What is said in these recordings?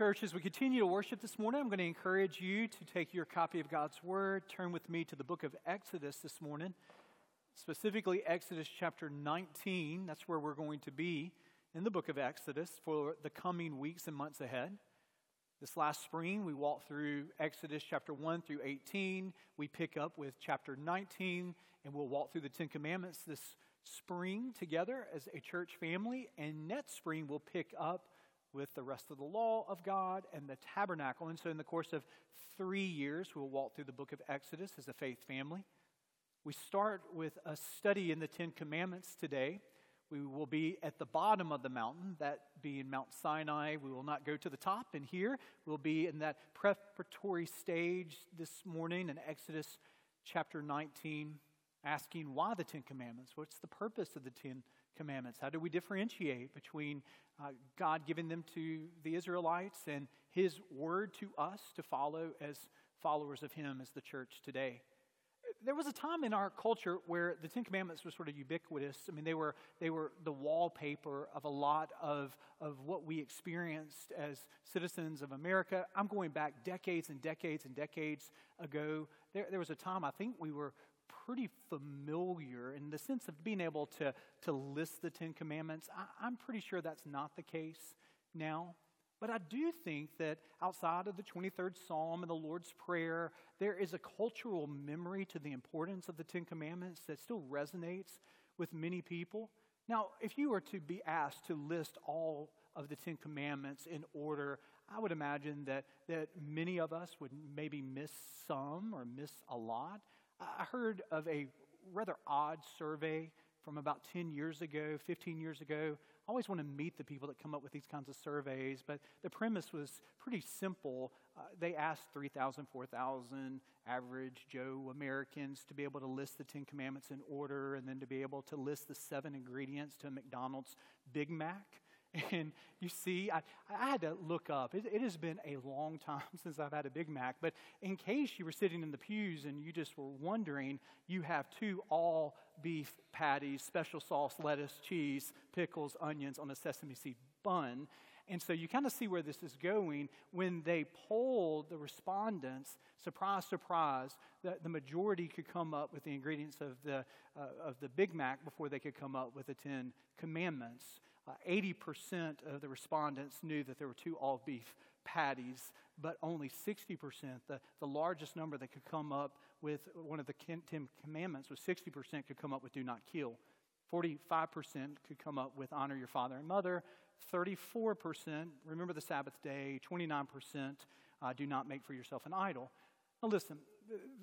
Church, as we continue to worship this morning, I'm going to encourage you to take your copy of God's Word, turn with me to the book of Exodus this morning, specifically Exodus chapter 19. That's where we're going to be in the book of Exodus for the coming weeks and months ahead. This last spring, we walked through Exodus chapter 1 through 18. We pick up with chapter 19, and we'll walk through the Ten Commandments this spring together as a church family. And next spring, we'll pick up with the rest of the law of God and the tabernacle. And so, in the course of three years, we'll walk through the book of Exodus as a faith family. We start with a study in the Ten Commandments today. We will be at the bottom of the mountain, that being Mount Sinai. We will not go to the top and here. We'll be in that preparatory stage this morning in Exodus chapter 19, asking why the Ten Commandments? What's the purpose of the Ten Commandments? How do we differentiate between uh, God giving them to the Israelites and His word to us to follow as followers of Him as the church today? there was a time in our culture where the Ten Commandments were sort of ubiquitous. I mean, they were, they were the wallpaper of a lot of, of what we experienced as citizens of America. I'm going back decades and decades and decades ago. There, there was a time I think we were pretty familiar in the sense of being able to, to list the Ten Commandments. I, I'm pretty sure that's not the case now. But I do think that outside of the 23rd Psalm and the Lord's Prayer, there is a cultural memory to the importance of the Ten Commandments that still resonates with many people. Now, if you were to be asked to list all of the Ten Commandments in order, I would imagine that, that many of us would maybe miss some or miss a lot. I heard of a rather odd survey from about 10 years ago, 15 years ago. I always want to meet the people that come up with these kinds of surveys, but the premise was pretty simple. Uh, they asked 3,000, 4,000 average Joe Americans to be able to list the Ten Commandments in order and then to be able to list the seven ingredients to a McDonald's Big Mac. And you see, I, I had to look up. It, it, has been a long time since I've had a Big Mac. But in case you were sitting in the pews and you just were wondering, you have two all beef patties, special sauce, lettuce, cheese, pickles, onions on a sesame seed bun. And so you kind of see where this is going. When they polled the respondents, surprise, surprise, the, the majority could come up with the ingredients of the, uh, of the Big Mac before they could come up with the Ten Commandments. Uh, 80% of the respondents knew that there were two all beef patties, but only 60%, the, the largest number that could come up with one of the Ten Commandments was 60% could come up with do not kill. 45% could come up with honor your father and mother. 34% remember the Sabbath day. 29% uh, do not make for yourself an idol. Now, listen,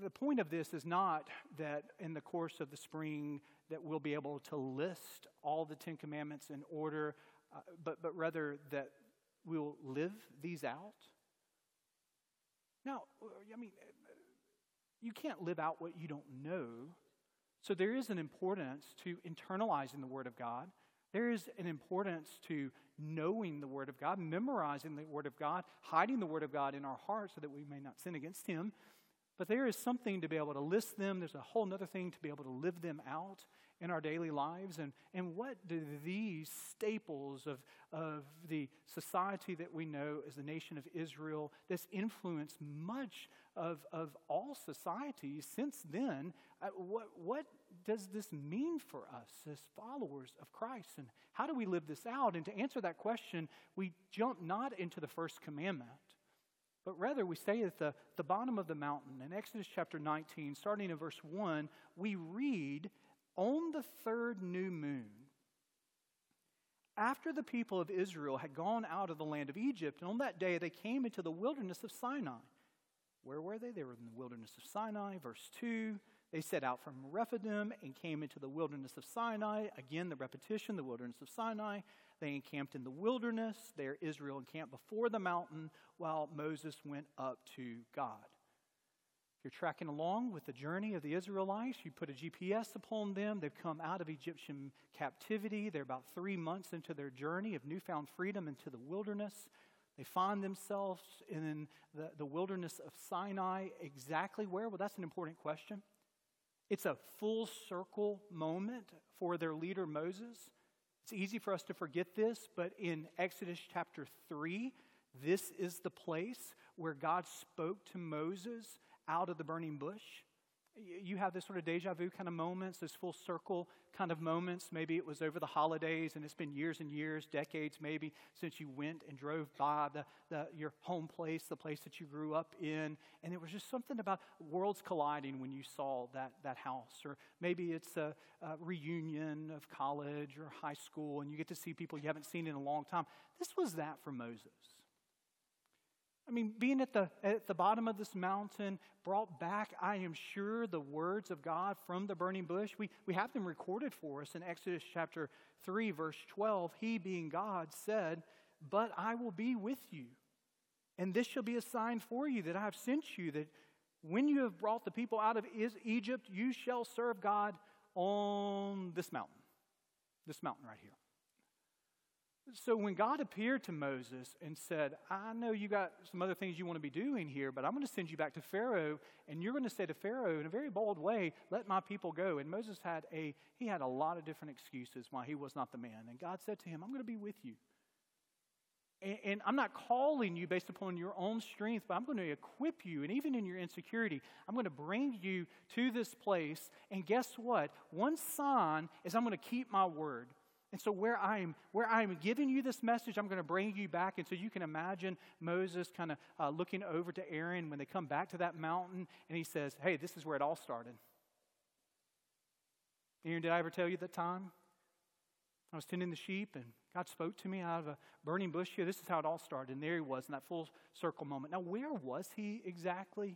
the point of this is not that in the course of the spring that we'll be able to list all the Ten Commandments in order, uh, but, but rather that we'll live these out. Now, I mean, you can't live out what you don't know. So there is an importance to internalizing the Word of God. There is an importance to knowing the Word of God, memorizing the Word of God, hiding the Word of God in our hearts so that we may not sin against Him. But there is something to be able to list them. There's a whole other thing to be able to live them out in our daily lives. And, and what do these staples of, of the society that we know as the nation of Israel, that's influenced much of, of all societies since then, uh, what, what does this mean for us as followers of Christ? And how do we live this out? And to answer that question, we jump not into the first commandment but rather, we stay at the, the bottom of the mountain. In Exodus chapter 19, starting in verse 1, we read, On the third new moon, after the people of Israel had gone out of the land of Egypt, and on that day they came into the wilderness of Sinai. Where were they? They were in the wilderness of Sinai. Verse 2 they set out from Rephidim and came into the wilderness of Sinai. Again, the repetition, the wilderness of Sinai. They encamped in the wilderness. There, Israel encamped before the mountain while Moses went up to God. If you're tracking along with the journey of the Israelites, you put a GPS upon them. They've come out of Egyptian captivity. They're about three months into their journey of newfound freedom into the wilderness. They find themselves in the, the wilderness of Sinai. Exactly where? Well, that's an important question. It's a full circle moment for their leader Moses. It's easy for us to forget this, but in Exodus chapter 3, this is the place where God spoke to Moses out of the burning bush? You have this sort of deja vu kind of moments, this full circle kind of moments. Maybe it was over the holidays and it's been years and years, decades maybe, since you went and drove by the, the, your home place, the place that you grew up in. And it was just something about worlds colliding when you saw that, that house. Or maybe it's a, a reunion of college or high school and you get to see people you haven't seen in a long time. This was that for Moses. I mean, being at the, at the bottom of this mountain brought back, I am sure, the words of God from the burning bush. We, we have them recorded for us in Exodus chapter 3, verse 12. He, being God, said, But I will be with you, and this shall be a sign for you that I have sent you, that when you have brought the people out of Egypt, you shall serve God on this mountain, this mountain right here. So when God appeared to Moses and said, I know you got some other things you want to be doing here, but I'm going to send you back to Pharaoh, and you're going to say to Pharaoh in a very bold way, let my people go. And Moses had a he had a lot of different excuses why he was not the man. And God said to him, I'm going to be with you. And, I'm not calling you based upon your own strength, but I'm going to equip you. And even in your insecurity, I'm going to bring you to this place. And guess what? One sign is I'm going to keep my word. And so where I'm where I'm giving you this message, I'm going to bring you back. And so you can imagine Moses kind of uh, looking over to Aaron when they come back to that mountain, and he says, "Hey, this is where it all started." Aaron, did I ever tell you that time? I was tending the sheep, and God spoke to me out of a burning bush here. This is how it all started. And there he was in that full circle moment. Now, where was he exactly?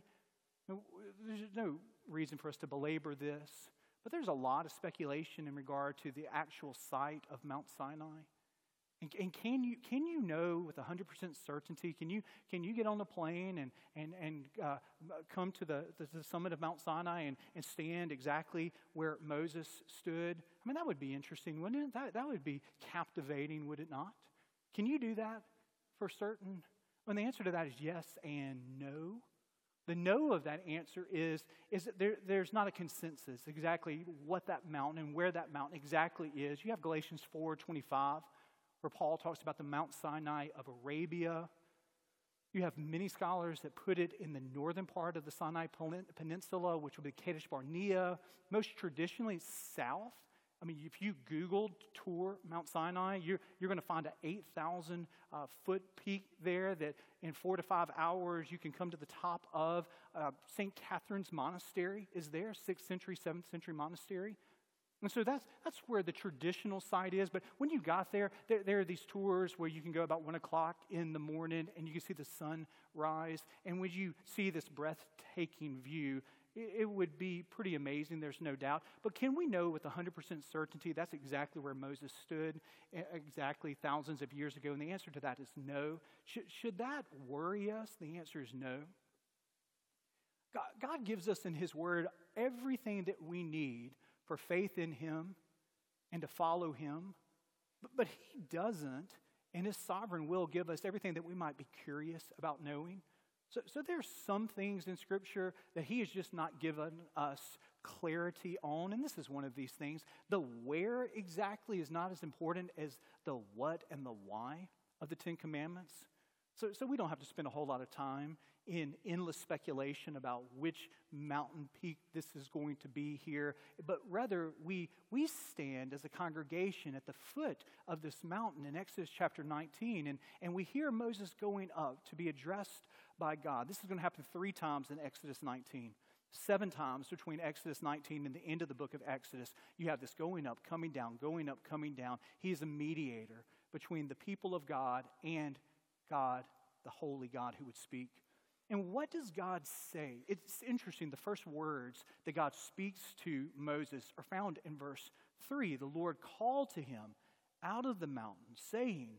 There's no reason for us to belabor this. But there's a lot of speculation in regard to the actual site of Mount Sinai. And, and can, you, can you know with 100% certainty? Can you, can you get on a plane and, and, and uh, come to the, the, the, summit of Mount Sinai and, and stand exactly where Moses stood? I mean, that would be interesting, wouldn't it? That, that would be captivating, would it not? Can you do that for certain? When the answer to that is yes and no. The no of that answer is, is that there, there's not a consensus exactly what that mountain and where that mountain exactly is. You have Galatians 4 25, where Paul talks about the Mount Sinai of Arabia. You have many scholars that put it in the northern part of the Sinai Peninsula, which would be Kadesh Barnea. Most traditionally, south I mean, if you Googled tour Mount Sinai, you're, you're going to find an 8,000 uh, foot peak there that in four to five hours you can come to the top of. Uh, St. Catherine's Monastery is there, 6th century, 7th century monastery. And so that's, that's where the traditional site is. But when you got there, there, there, are these tours where you can go about 1 o'clock in the morning and you can see the sun rise. And when you see this breathtaking view, it would be pretty amazing, there's no doubt. But can we know with 100% certainty that's exactly where Moses stood exactly thousands of years ago? And the answer to that is no. Should, should that worry us? The answer is no. God, God gives us in His Word everything that we need for faith in Him and to follow Him. But, but He doesn't, in His sovereign will, give us everything that we might be curious about knowing. So, so there's some things in Scripture that He has just not given us clarity on, and this is one of these things. The where exactly is not as important as the what and the why of the Ten Commandments. So, so we don't have to spend a whole lot of time in endless speculation about which mountain peak this is going to be here, but rather we, we stand as a congregation at the foot of this mountain in Exodus chapter 19, and, and we hear Moses going up to be addressed by God. This is going to happen three times in Exodus 19. Seven times between Exodus 19 and the end of the book of Exodus, you have this going up, coming down, going up, coming down. He is a mediator between the people of God and God, the holy God who would speak. And what does God say? It's interesting. The first words that God speaks to Moses are found in verse 3. The Lord called to him out of the mountain, saying,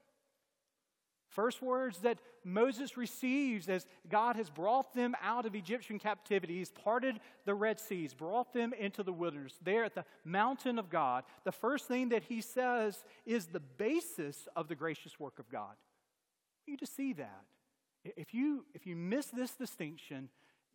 First words that Moses receives as God has brought them out of Egyptian captivity. He's parted the Red Seas, brought them into the wilderness, there at the mountain of God. The first thing that he says is the basis of the gracious work of God. You to see that. If you, if you miss this distinction,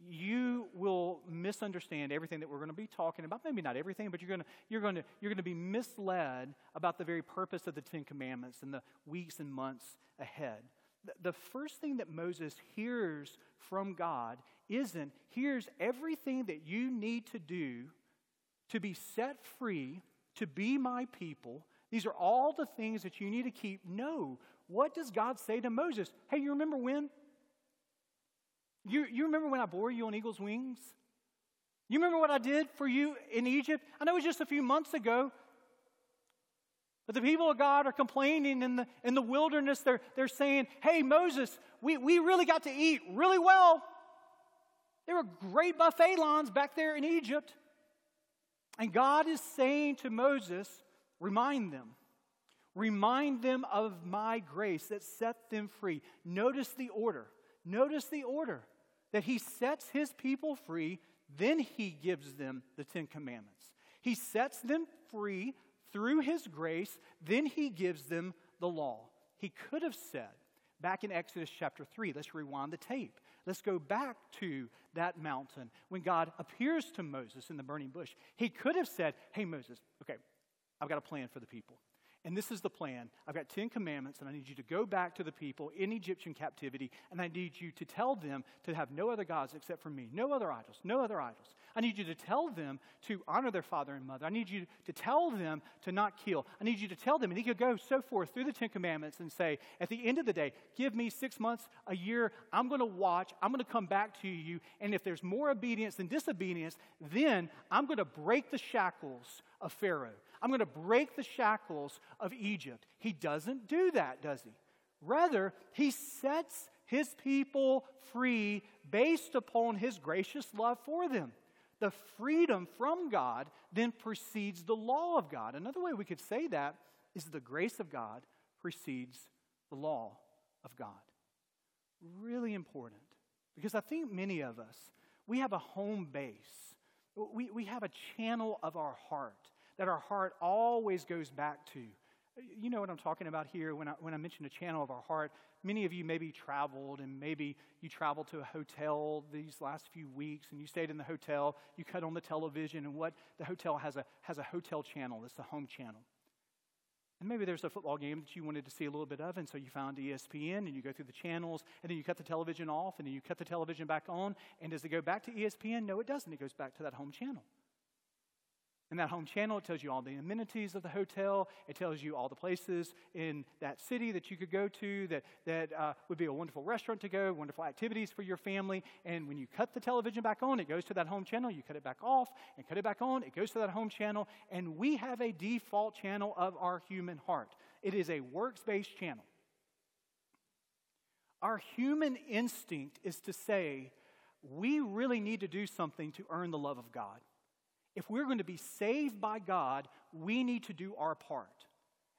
you will misunderstand everything that we're going to be talking about. Maybe not everything, but you're going to, you're going to, you're going to be misled about the very purpose of the Ten Commandments in the weeks and months ahead. The first thing that Moses hears from God isn't, here's everything that you need to do to be set free, to be my people. These are all the things that you need to keep. No. What does God say to Moses? Hey, you remember when? You, you remember when I bore you on eagle's wings? You remember what I did for you in Egypt? I know it was just a few months ago. But the people of God are complaining in the, in the wilderness. They're, they're saying, Hey, Moses, we, we really got to eat really well. There were great buffet lines back there in Egypt. And God is saying to Moses, Remind them. Remind them of my grace that set them free. Notice the order. Notice the order that he sets his people free, then he gives them the Ten Commandments. He sets them free through his grace, then he gives them the law. He could have said, back in Exodus chapter 3, let's rewind the tape. Let's go back to that mountain when God appears to Moses in the burning bush. He could have said, Hey, Moses, okay, I've got a plan for the people. And this is the plan. I've got 10 commandments, and I need you to go back to the people in Egyptian captivity, and I need you to tell them to have no other gods except for me, no other idols, no other idols. I need you to tell them to honor their father and mother. I need you to tell them to not kill. I need you to tell them, and he could go so forth through the Ten Commandments and say, at the end of the day, give me six months, a year. I'm going to watch. I'm going to come back to you. And if there's more obedience than disobedience, then I'm going to break the shackles of Pharaoh. I'm going to break the shackles of Egypt. He doesn't do that, does he? Rather, he sets his people free based upon his gracious love for them. The freedom from God then precedes the law of God. Another way we could say that is the grace of God precedes the law of God. Really important because I think many of us, we have a home base, we, we have a channel of our heart that our heart always goes back to. You know what I'm talking about here when I, when I mention a channel of our heart. Many of you maybe traveled and maybe you traveled to a hotel these last few weeks and you stayed in the hotel, you cut on the television, and what the hotel has a, has a hotel channel, it's the home channel. And maybe there's a football game that you wanted to see a little bit of, and so you found ESPN and you go through the channels, and then you cut the television off, and then you cut the television back on. And does it go back to ESPN? No, it doesn't. It goes back to that home channel. In that home channel, it tells you all the amenities of the hotel. It tells you all the places in that city that you could go to that, that uh, would be a wonderful restaurant to go, wonderful activities for your family. And when you cut the television back on, it goes to that home channel. You cut it back off and cut it back on. It goes to that home channel. And we have a default channel of our human heart. It is a works based channel. Our human instinct is to say, we really need to do something to earn the love of God if we're going to be saved by God, we need to do our part.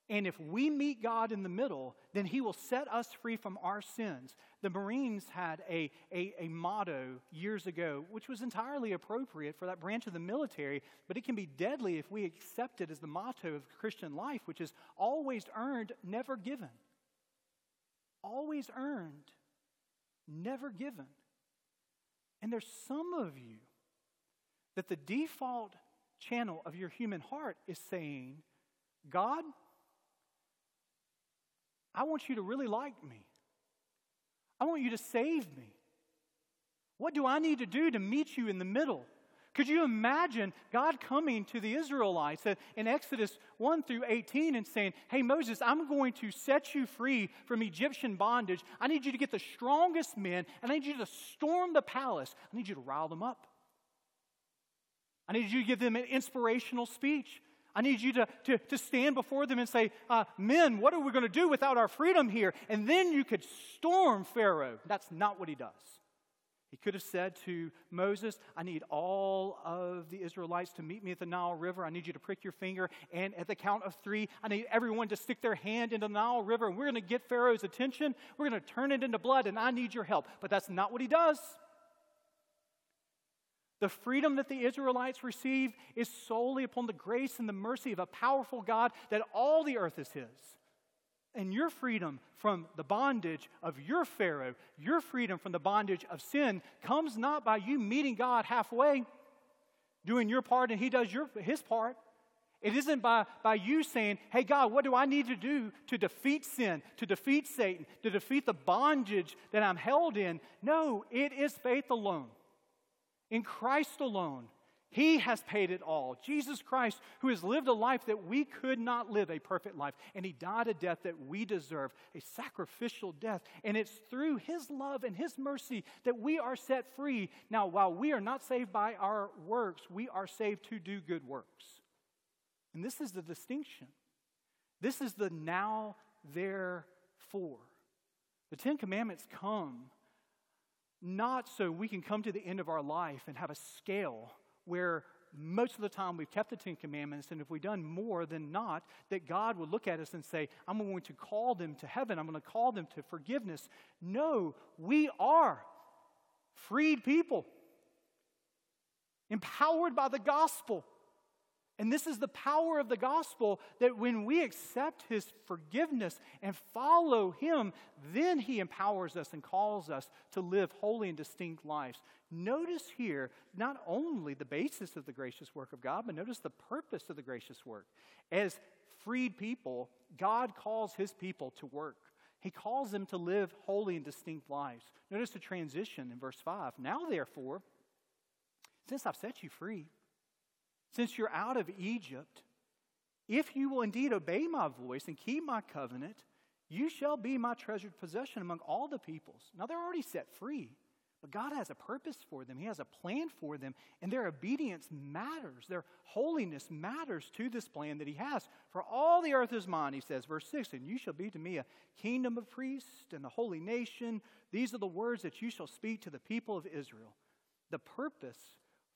And if we meet God in the middle, then He will set us free from our sins. The Marines had a, a, a, motto years ago, which was entirely appropriate for that branch of the military, but it can be deadly if we accept it as the motto of Christian life, which is always earned, never given. Always earned, never given. And there's some of you that the default channel of your human heart is saying, God, I want you to really like me. I want you to save me. What do I need to do to meet you in the middle? Could you imagine God coming to the Israelites in Exodus 1 through 18 and saying, Hey, Moses, I'm going to set you free from Egyptian bondage. I need you to get the strongest men, and I need you to storm the palace. I need you to rile them up. I need you to give them an inspirational speech. I need you to, to, to stand before them and say, uh, Men, what are we going to do without our freedom here? And then you could storm Pharaoh. That's not what he does. He could have said to Moses, I need all of the Israelites to meet me at the Nile River. I need you to prick your finger. And at the count of three, I need everyone to stick their hand into the Nile River. And we're going to get Pharaoh's attention. We're going to turn it into blood, and I need your help. But that's not what he does. The freedom that the Israelites receive is solely upon the grace and the mercy of a powerful God that all the earth is his and your freedom from the bondage of your Pharaoh, your freedom from the bondage of sin, comes not by you meeting God halfway, doing your part, and He does your, His part. It isn't by, by you saying, Hey, God, what do I need to do to defeat sin, to defeat Satan, to defeat the bondage that I'm held in? No, it is faith alone, in Christ alone, he has paid it all. Jesus Christ, who has lived a life that we could not live, a perfect life, and He died a death that we deserve, a sacrificial death. And it's through His love and His mercy that we are set free. Now, while we are not saved by our works, we are saved to do good works. And this is the distinction. This is the now, therefore. The Ten Commandments come not so we can come to the end of our life and have a scale where most of the time we've kept the Ten Commandments, and if we've done more than not, that God would look at us and say, I'm going to call them to heaven, I'm going to call them to forgiveness. No, we are freed people, empowered by the gospel. And this is the power of the gospel that when we accept his forgiveness and follow him, then he empowers us and calls us to live holy and distinct lives. Notice here not only the basis of the gracious work of God, but notice the purpose of the gracious work. As freed people, God calls his people to work. He calls them to live holy and distinct lives. Notice the transition in verse 5. Now, therefore, since I've set you free, since you're out of Egypt, if you will indeed obey my voice and keep my covenant, you shall be my treasured possession among all the peoples. Now they're already set free, but God has a purpose for them. He has a plan for them, and their obedience matters. Their holiness matters to this plan that He has. For all the earth is mine, He says, verse 6, and you shall be to me a kingdom of priests and a holy nation. These are the words that you shall speak to the people of Israel. The purpose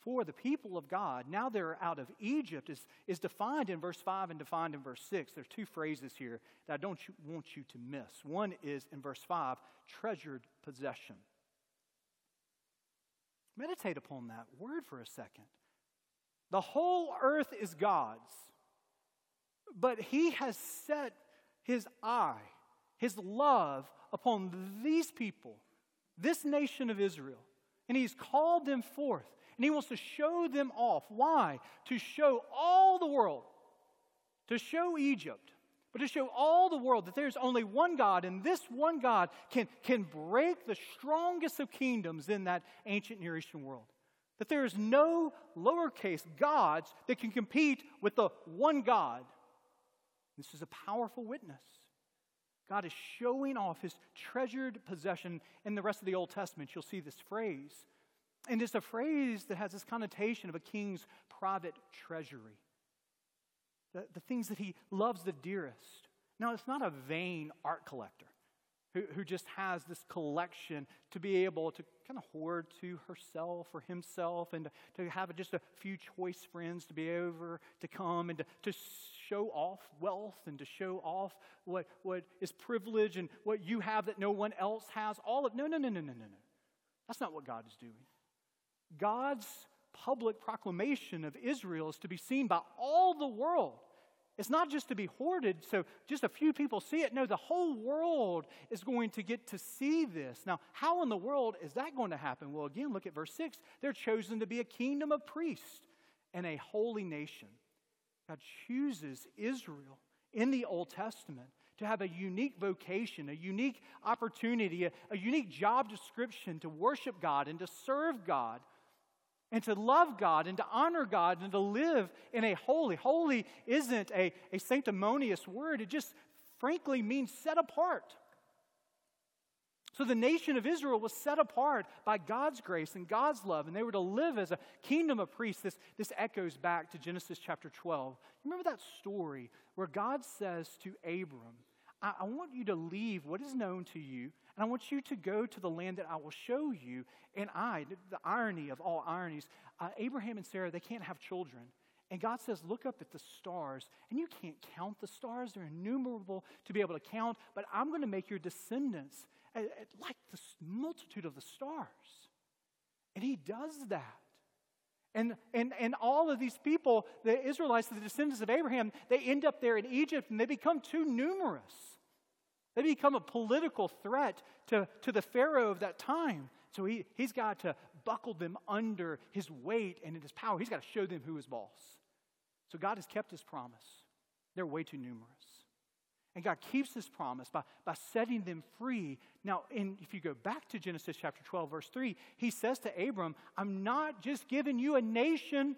for the people of God, now they're out of Egypt, is, is defined in verse 5 and defined in verse 6. There's two phrases here that I don't want you to miss. One is in verse 5, treasured possession. Meditate upon that word for a second. The whole earth is God's, but He has set His eye, His love upon these people, this nation of Israel, and He's called them forth and he wants to show them off. Why? To show all the world, to show Egypt, but to show all the world that there's only one God, and this one God can, can break the strongest of kingdoms in that ancient Near Eastern world. That there is no lowercase gods that can compete with the one God. This is a powerful witness. God is showing off his treasured possession. In the rest of the Old Testament, you'll see this phrase and it's a phrase that has this connotation of a king's private treasury, the, the things that he loves the dearest. Now, it's not a vain art collector who, who just has this collection to be able to kind of hoard to herself or himself and to, have just a few choice friends to be over to come and to, to show off wealth and to show off what, what is privilege and what you have that no one else has. All of no, no, no, no, no, no, no. That's not what God is doing. God's public proclamation of Israel is to be seen by all the world. It's not just to be hoarded so just a few people see it. No, the whole world is going to get to see this. Now, how in the world is that going to happen? Well, again, look at verse 6. They're chosen to be a kingdom of priests and a holy nation. God chooses Israel in the Old Testament to have a unique vocation, a unique opportunity, a, a unique job description to worship God and to serve God and to love God and to honor God and to live in a holy. Holy isn't a, a sanctimonious word, it just frankly means set apart. So the nation of Israel was set apart by God's grace and God's love, and they were to live as a kingdom of priests. This, this echoes back to Genesis chapter 12. Remember that story where God says to Abram, I, I want you to leave what is known to you, I want you to go to the land that I will show you. And I, the irony of all ironies, uh, Abraham and Sarah, they can't have children. And God says, Look up at the stars. And you can't count the stars, they're innumerable to be able to count, but I'm going to make your descendants uh, uh, like the multitude of the stars. And He does that. And, and, and all of these people, the Israelites, the descendants of Abraham, they end up there in Egypt and they become too numerous. They become a political threat to, to the Pharaoh of that time. So he, he's got to buckle them under his weight and in his power. He's got to show them who is boss. So God has kept his promise. They're way too numerous. And God keeps his promise by, by setting them free. Now, in, if you go back to Genesis chapter 12, verse 3, he says to Abram, I'm not just giving you a nation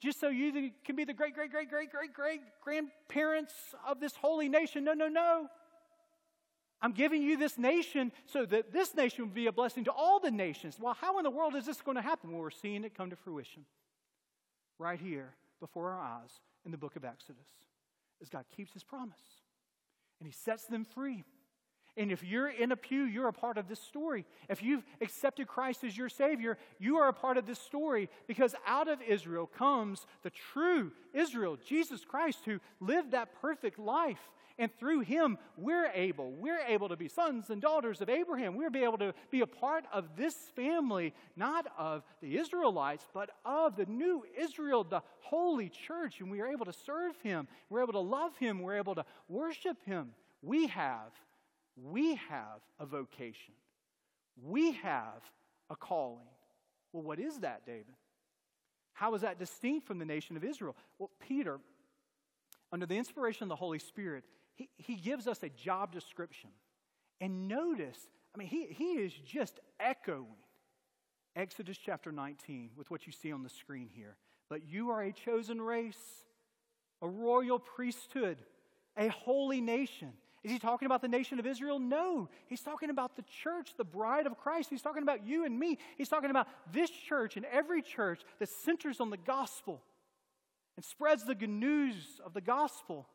just so you can be the great, great, great, great, great, great grandparents of this holy nation. No, no, no. I'm giving you this nation so that this nation will be a blessing to all the nations. Well, how in the world is this going to happen? Well, we're seeing it come to fruition right here before our eyes in the book of Exodus as God keeps his promise and he sets them free. And if you're in a pew, you're a part of this story. If you've accepted Christ as your Savior, you are a part of this story because out of Israel comes the true Israel, Jesus Christ, who lived that perfect life and through him, we're able, we're able to be sons and daughters of Abraham. We're be able to be a part of this family, not of the Israelites, but of the new Israel, the holy church. And we are able to serve him. We're able to love him. We're able to worship him. We have, we have a vocation. We have a calling. Well, what is that, David? How is that distinct from the nation of Israel? Well, Peter, under the inspiration of the Holy Spirit, he, he gives us a job description. And notice, I mean, he, he is just echoing Exodus chapter 19 with what you see on the screen here. But you are a chosen race, a royal priesthood, a holy nation. Is he talking about the nation of Israel? No. He's talking about the church, the bride of Christ. He's talking about you and me. He's talking about this church and every church that centers on the gospel and spreads the good news of the gospel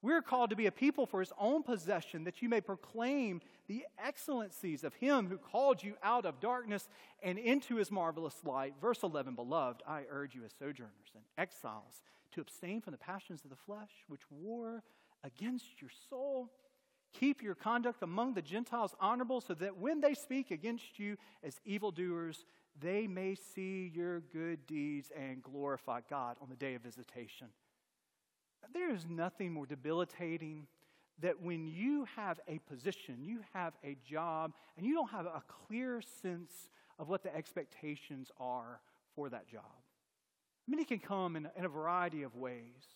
we're called to be a people for his own possession, that you may proclaim the excellencies of him who called you out of darkness and into his marvelous light. Verse 11 Beloved, I urge you as sojourners and exiles to abstain from the passions of the flesh, which war against your soul. Keep your conduct among the Gentiles honorable, so that when they speak against you as evildoers, they may see your good deeds and glorify God on the day of visitation. There is nothing more debilitating that when you have a position, you have a job, and you don't have a clear sense of what the expectations are for that job. I mean, it can come in, in a variety of ways.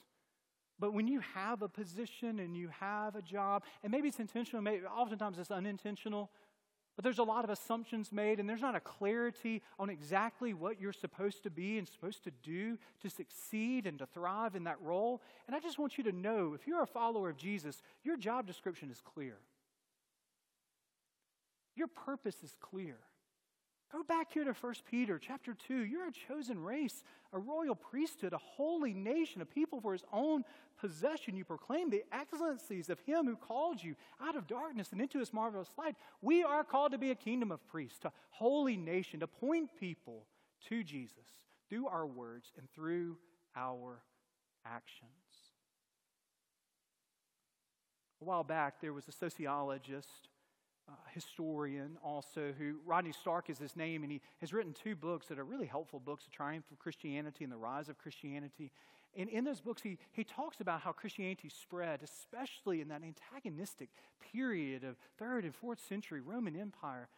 But when you have a position and you have a job, and maybe it's intentional, maybe oftentimes it's unintentional, but there's a lot of assumptions made, and there's not a clarity on exactly what you're supposed to be and supposed to do to succeed and to thrive in that role. And I just want you to know if you're a follower of Jesus, your job description is clear, your purpose is clear. Go back here to 1 Peter chapter 2. You're a chosen race, a royal priesthood, a holy nation, a people for his own possession. You proclaim the excellencies of him who called you out of darkness and into his marvelous light. We are called to be a kingdom of priests, a holy nation, to point people to Jesus through our words and through our actions. A while back, there was a sociologist uh, historian also who rodney stark is his name and he has written two books that are really helpful books the triumph of christianity and the rise of christianity. And in those books he, he talks about how christianity spread especially in that antagonistic period of third and fourth century roman empire.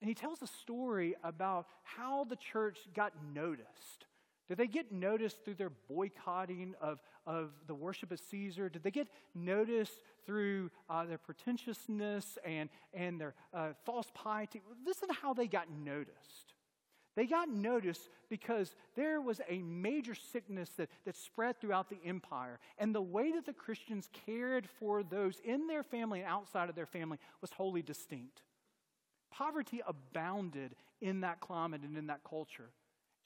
And he tells a story about how the church got noticed. Did they get noticed through their boycotting of, of the worship of Caesar? Did they get noticed through uh, their pretentiousness and, and their uh, false piety? Listen to how they got noticed. They got noticed because there was a major sickness that, that spread throughout the empire. And the way that the Christians cared for those in their family and outside of their family was wholly distinct. Poverty abounded in that climate and in that culture.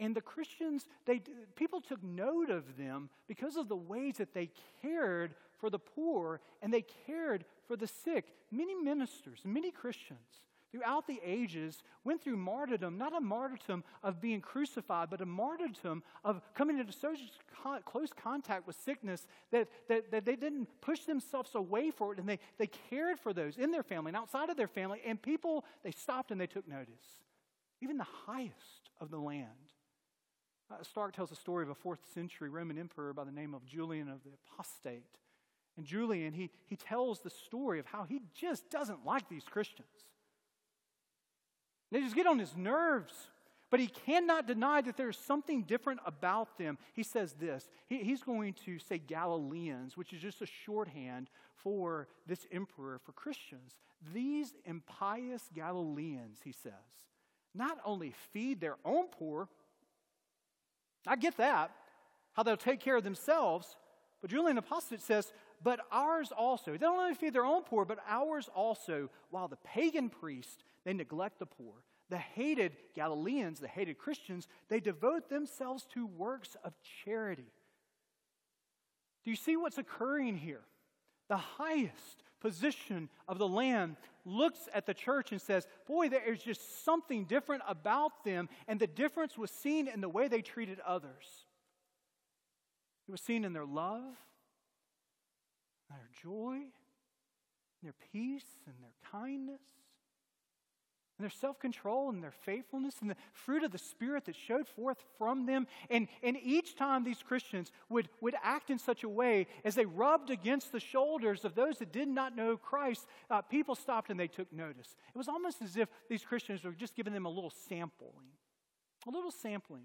And the Christians, they, people took note of them because of the ways that they cared for the poor and they cared for the sick. Many ministers, many Christians throughout the ages went through martyrdom, not a martyrdom of being crucified, but a martyrdom of coming into so close contact with sickness that, that, that they didn't push themselves away for it and they, they cared for those in their family and outside of their family. And people, they stopped and they took notice. Even the highest of the land. Uh, Stark tells the story of a fourth century Roman emperor by the name of Julian of the Apostate. And Julian, he, he tells the story of how he just doesn't like these Christians. They just get on his nerves. But he cannot deny that there's something different about them. He says this he, he's going to say Galileans, which is just a shorthand for this emperor, for Christians. These impious Galileans, he says, not only feed their own poor, I get that, how they'll take care of themselves, but Julian the Apostate says, but ours also. They don't only feed their own poor, but ours also, while the pagan priests they neglect the poor. The hated Galileans, the hated Christians, they devote themselves to works of charity. Do you see what's occurring here? The highest position of the land looks at the church and says, Boy, there is just something different about them. And the difference was seen in the way they treated others. It was seen in their love, their joy, their peace, and their kindness and their self control and their faithfulness and the fruit of the Spirit that showed forth from them. And, and each time these Christians would, would act in such a way as they rubbed against the shoulders of those that did not know Christ, uh, people stopped and they took notice. It was almost as if these Christians were just giving them a little sampling, a little sampling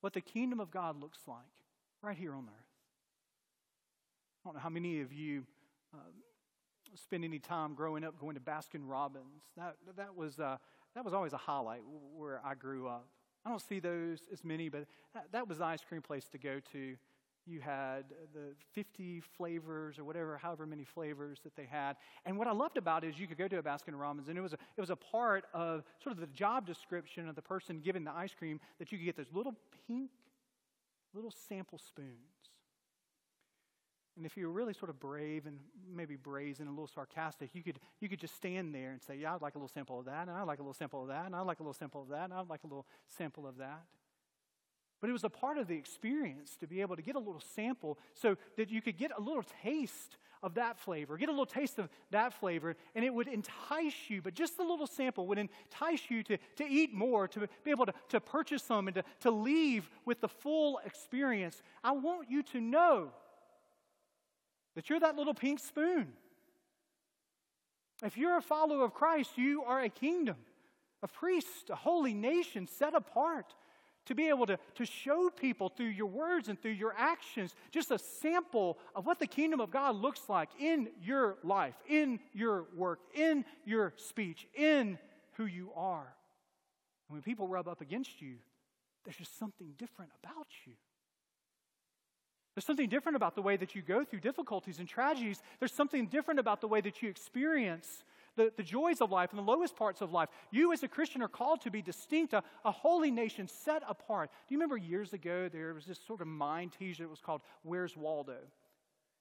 what the kingdom of God looks like right here on earth. I don't know how many of you. Uh, spend any time growing up going to Baskin Robbins. That, that, was, uh, that was always a highlight where I grew up. I don't see those as many, but that, that was the ice cream place to go to. You had the 50 flavors or whatever, however many flavors that they had. And what I loved about it is you could go to a Baskin Robbins, and it was a, it was a part of sort of the job description of the person giving the ice cream that you could get those little pink, little sample spoons and if you were really sort of brave and maybe brazen, and a little sarcastic, you could, you could just stand there and say, Yeah, I'd like a little sample of that, and I'd like a little sample of that, and I'd like a little sample of that, and I'd like a little sample of that. But it was a part of the experience to be able to get a little sample so that you could get a little taste of that flavor, get a little taste of that flavor, and it would entice you. But just a little sample would entice you to, to eat more, to be able to, to purchase some, and to, to leave with the full experience. I want you to know that you're that little pink spoon. If you're a follower of Christ, you are a kingdom, a priest, a holy nation set apart to be able to, to show people through your words and through your actions just a sample of what the kingdom of God looks like in your life, in your work, in your speech, in who you are. And when people rub up against you, there's just something different about you. There's something different about the way that you go through difficulties and tragedies. There's something different about the way that you experience the, the joys of life and the lowest parts of life. You, as a Christian, are called to be distinct, a, a holy nation set apart. Do you remember years ago there was this sort of mind teaser that was called Where's Waldo?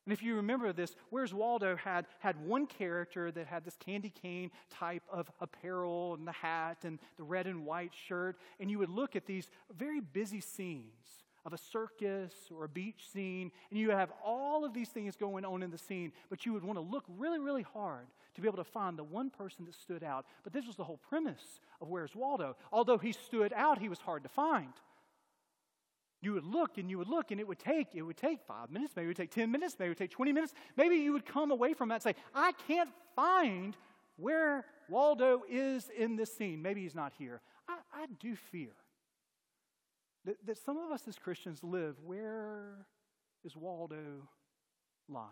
And if you remember this, Where's Waldo had, had one character that had this candy cane type of apparel and the hat and the red and white shirt. And you would look at these very busy scenes of a circus or a beach scene, and you have all of these things going on in the scene, but you would want to look really, really hard to be able to find the one person that stood out. But this was the whole premise of Where's Waldo. Although he stood out, he was hard to find. You would look and you would look, and it would take it would take five minutes, maybe it would take ten minutes, maybe it would take twenty minutes. Maybe you would come away from that and say, "I can't find where Waldo is in this scene. Maybe he's not here." I, I do fear that, that some of us as Christians live where is Waldo lives,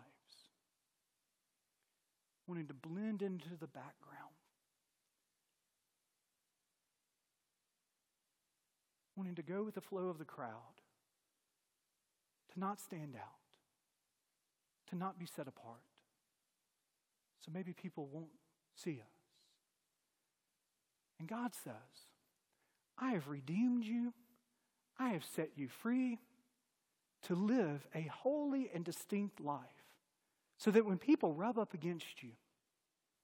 wanting to blend into the background, wanting to go with the flow of the crowd, to not stand out, to not be set apart. So maybe people won't see us. And God says, I have redeemed you. I have set you free to live a holy and distinct life So that when people rub up against you,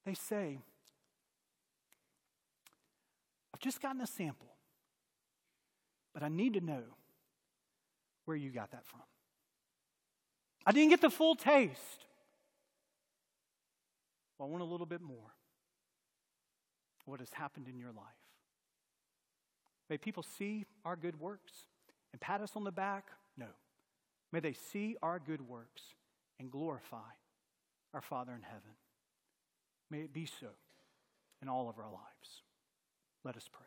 they say, I've just gotten a sample, but I need to know where you got that from. I didn't get the full taste. Well, I want a little bit more. What has happened in your life? May people see our good works and pat us on the back? No. May they see our good works and glorify our Father in heaven. May it be so in all of our lives. Let us pray.